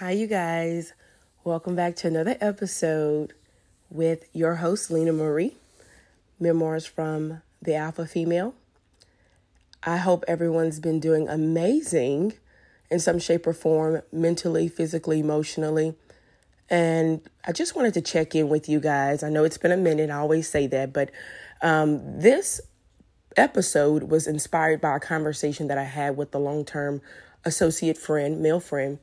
Hi, you guys. Welcome back to another episode with your host, Lena Marie. Memoirs from the Alpha Female. I hope everyone's been doing amazing in some shape or form, mentally, physically, emotionally. And I just wanted to check in with you guys. I know it's been a minute, I always say that, but um, this episode was inspired by a conversation that I had with the long term associate friend, male friend.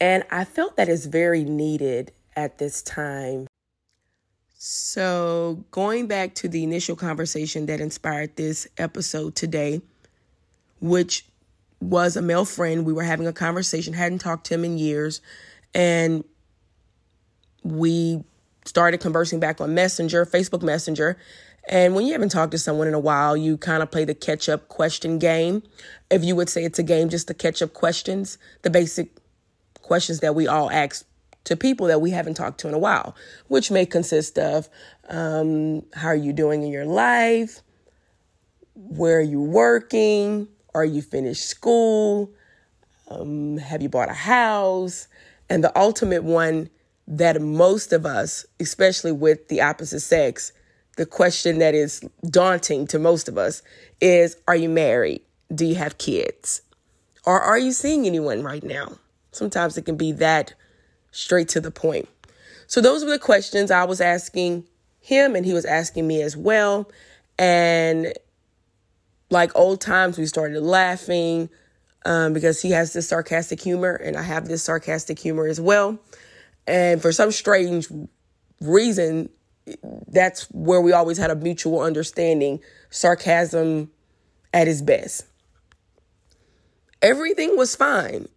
And I felt that is very needed at this time. So, going back to the initial conversation that inspired this episode today, which was a male friend, we were having a conversation, hadn't talked to him in years, and we started conversing back on Messenger, Facebook Messenger. And when you haven't talked to someone in a while, you kind of play the catch up question game. If you would say it's a game, just the catch up questions, the basic questions that we all ask to people that we haven't talked to in a while, which may consist of um, how are you doing in your life? Where are you working? Are you finished school? Um, have you bought a house? And the ultimate one that most of us, especially with the opposite sex, the question that is daunting to most of us is Are you married? Do you have kids? Or are you seeing anyone right now? Sometimes it can be that straight to the point. So, those were the questions I was asking him, and he was asking me as well. And like old times, we started laughing um, because he has this sarcastic humor, and I have this sarcastic humor as well. And for some strange reason, that's where we always had a mutual understanding sarcasm at its best. Everything was fine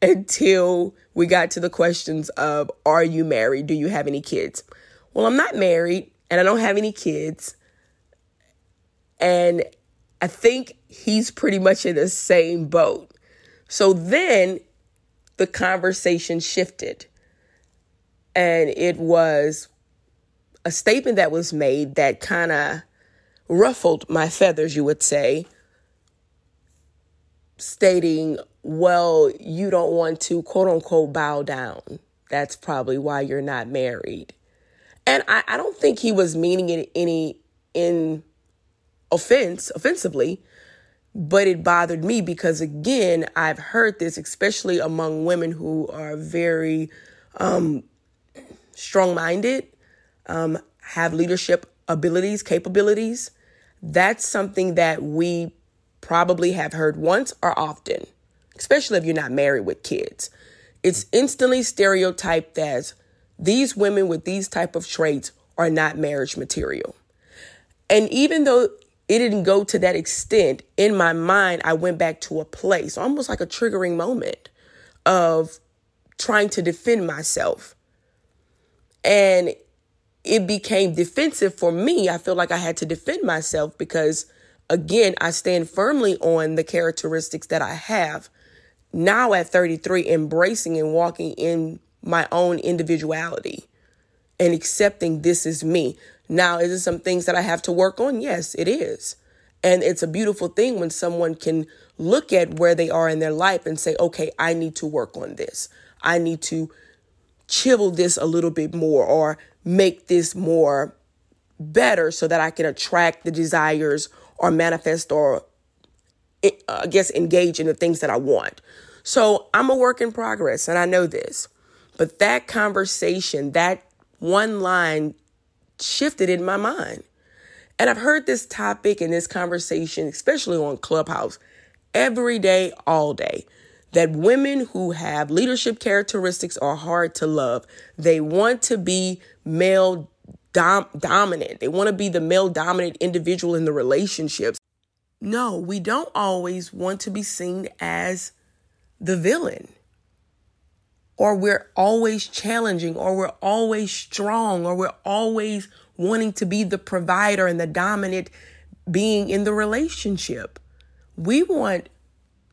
until we got to the questions of Are you married? Do you have any kids? Well, I'm not married and I don't have any kids. And I think he's pretty much in the same boat. So then the conversation shifted. And it was a statement that was made that kind of ruffled my feathers, you would say, stating, well, you don't want to quote unquote bow down. That's probably why you're not married. And I, I don't think he was meaning it any in offense, offensively, but it bothered me because again, I've heard this, especially among women who are very um, strong minded, um, have leadership abilities, capabilities. That's something that we probably have heard once or often, especially if you're not married with kids. It's instantly stereotyped as these women with these type of traits are not marriage material. And even though it didn't go to that extent, in my mind, I went back to a place, almost like a triggering moment of trying to defend myself. And it became defensive for me. I feel like I had to defend myself because again, I stand firmly on the characteristics that I have now at 33, embracing and walking in my own individuality and accepting this is me. Now, is it some things that I have to work on? Yes, it is. And it's a beautiful thing when someone can look at where they are in their life and say, okay, I need to work on this. I need to chill this a little bit more or make this more better so that I can attract the desires or manifest or Uh, I guess engage in the things that I want. So I'm a work in progress and I know this. But that conversation, that one line shifted in my mind. And I've heard this topic and this conversation, especially on Clubhouse, every day, all day. That women who have leadership characteristics are hard to love. They want to be male dom- dominant. They want to be the male dominant individual in the relationships. No, we don't always want to be seen as the villain. Or we're always challenging, or we're always strong, or we're always wanting to be the provider and the dominant being in the relationship. We want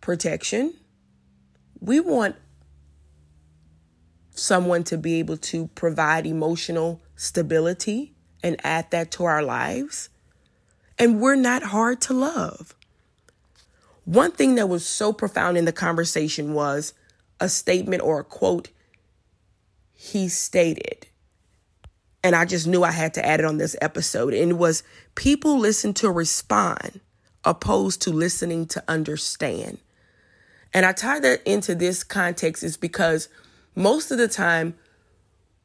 protection. We want someone to be able to provide emotional stability and add that to our lives. And we're not hard to love. One thing that was so profound in the conversation was a statement or a quote he stated, and I just knew I had to add it on this episode, and it was people listen to respond opposed to listening to understand. And I tie that into this context is because most of the time,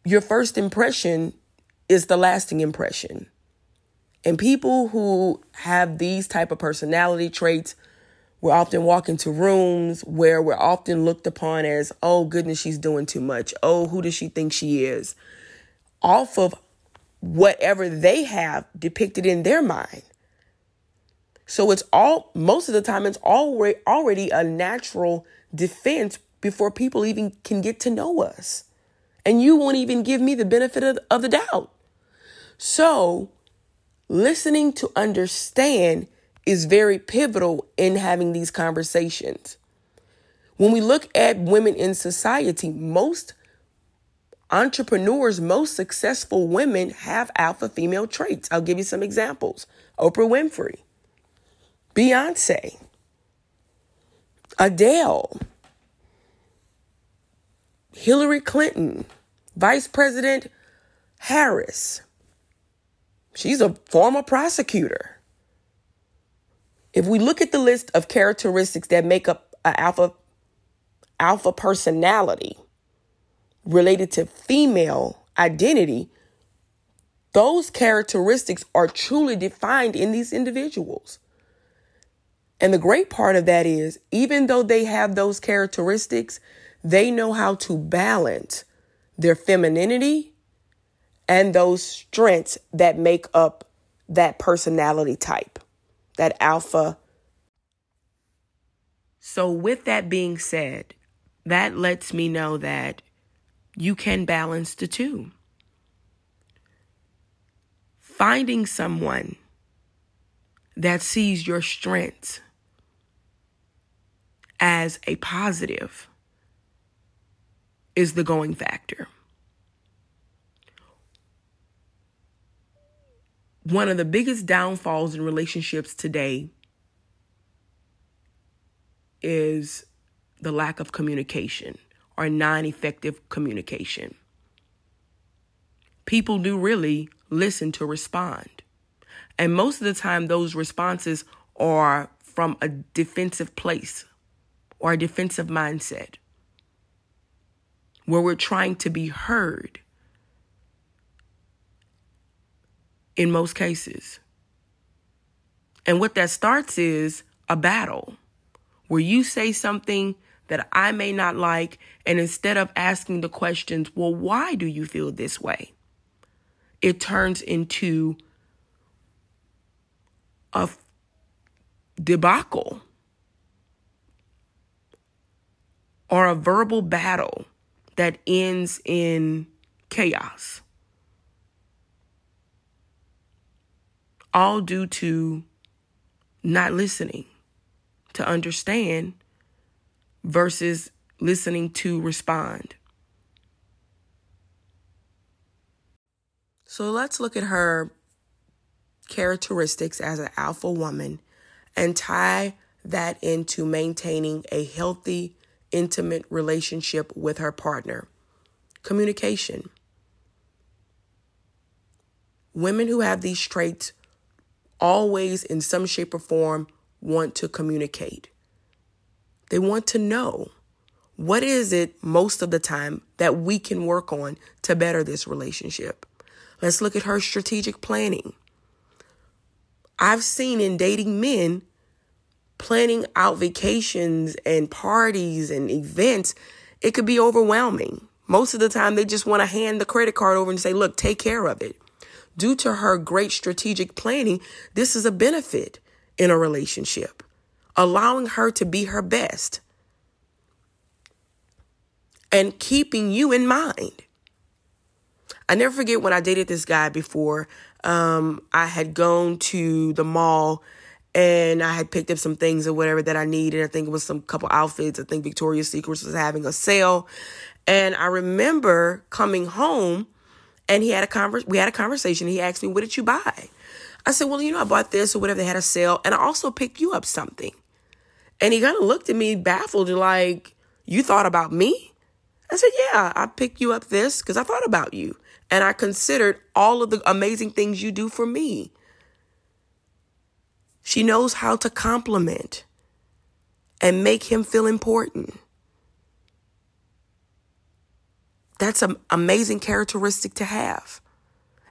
your first impression is the lasting impression. And people who have these type of personality traits we're often walk into rooms where we're often looked upon as, oh, goodness, she's doing too much. Oh, who does she think she is? Off of whatever they have depicted in their mind. So it's all, most of the time, it's already, already a natural defense before people even can get to know us. And you won't even give me the benefit of, of the doubt. So listening to understand is very pivotal in having these conversations. When we look at women in society, most entrepreneurs, most successful women have alpha female traits. I'll give you some examples Oprah Winfrey, Beyonce, Adele, Hillary Clinton, Vice President Harris. She's a former prosecutor. If we look at the list of characteristics that make up an alpha alpha personality related to female identity, those characteristics are truly defined in these individuals. And the great part of that is, even though they have those characteristics, they know how to balance their femininity and those strengths that make up that personality type that alpha. So, with that being said, that lets me know that you can balance the two. Finding someone that sees your strengths as a positive is the going factor. One of the biggest downfalls in relationships today is the lack of communication or non effective communication. People do really listen to respond. And most of the time, those responses are from a defensive place or a defensive mindset where we're trying to be heard in most cases. And what that starts is a battle where you say something that I may not like, and instead of asking the questions, well, why do you feel this way? It turns into a debacle or a verbal battle that ends in chaos. All due to not listening to understand versus listening to respond. So let's look at her characteristics as an alpha woman and tie that into maintaining a healthy, intimate relationship with her partner. Communication. Women who have these traits always, in some shape or form, want to communicate. They want to know what is it most of the time that we can work on to better this relationship. Let's look at her strategic planning. I've seen in dating men planning out vacations and parties and events, it could be overwhelming. Most of the time, they just want to hand the credit card over and say, look, take care of it due to her great strategic planning, this is a benefit in a relationship, allowing her to be her best and keeping you in mind. I never forget when I dated this guy before. Um, I had gone to the mall and I had picked up some things or whatever that I needed. I think it was some couple outfits. I think Victoria's Secret was having a sale. And I remember coming home and he had a convers we had a conversation. He asked me, What did you buy? I said, Well, you know, I bought this or whatever. They had a sale. And I also picked you up something. And he kind of looked at me baffled, like, You thought about me? I said, Yeah, I picked you up this because I thought about you. And I considered all of the amazing things you do for me. She knows how to compliment and make him feel important. That's an amazing characteristic to have.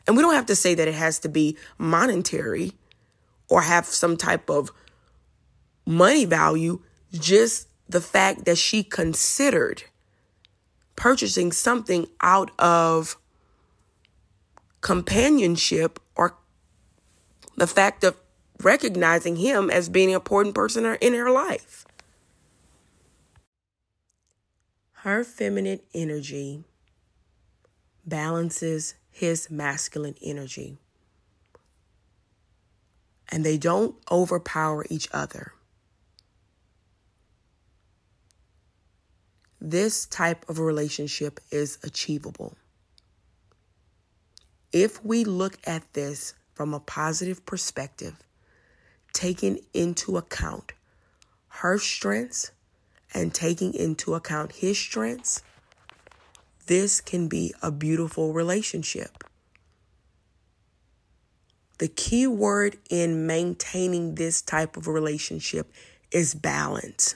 And we don't have to say that it has to be monetary or have some type of money value, just the fact that she considered purchasing something out of companionship or the fact of recognizing him as being an important person in her life. Her feminine energy balances his masculine energy. And they don't overpower each other. This type of relationship is achievable. If we look at this from a positive perspective, taking into account her strengths and taking into account his strengths, this can be a beautiful relationship. The key word in maintaining this type of relationship is balance,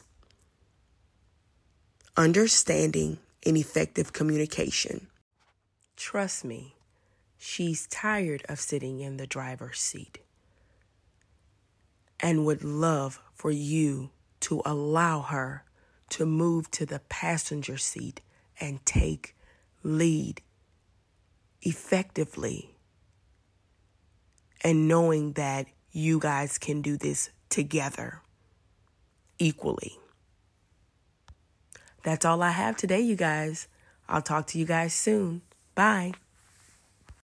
understanding, and effective communication. Trust me, she's tired of sitting in the driver's seat and would love for you to allow her to move to the passenger seat and take lead effectively and knowing that you guys can do this together equally. That's all I have today, you guys. I'll talk to you guys soon. Bye.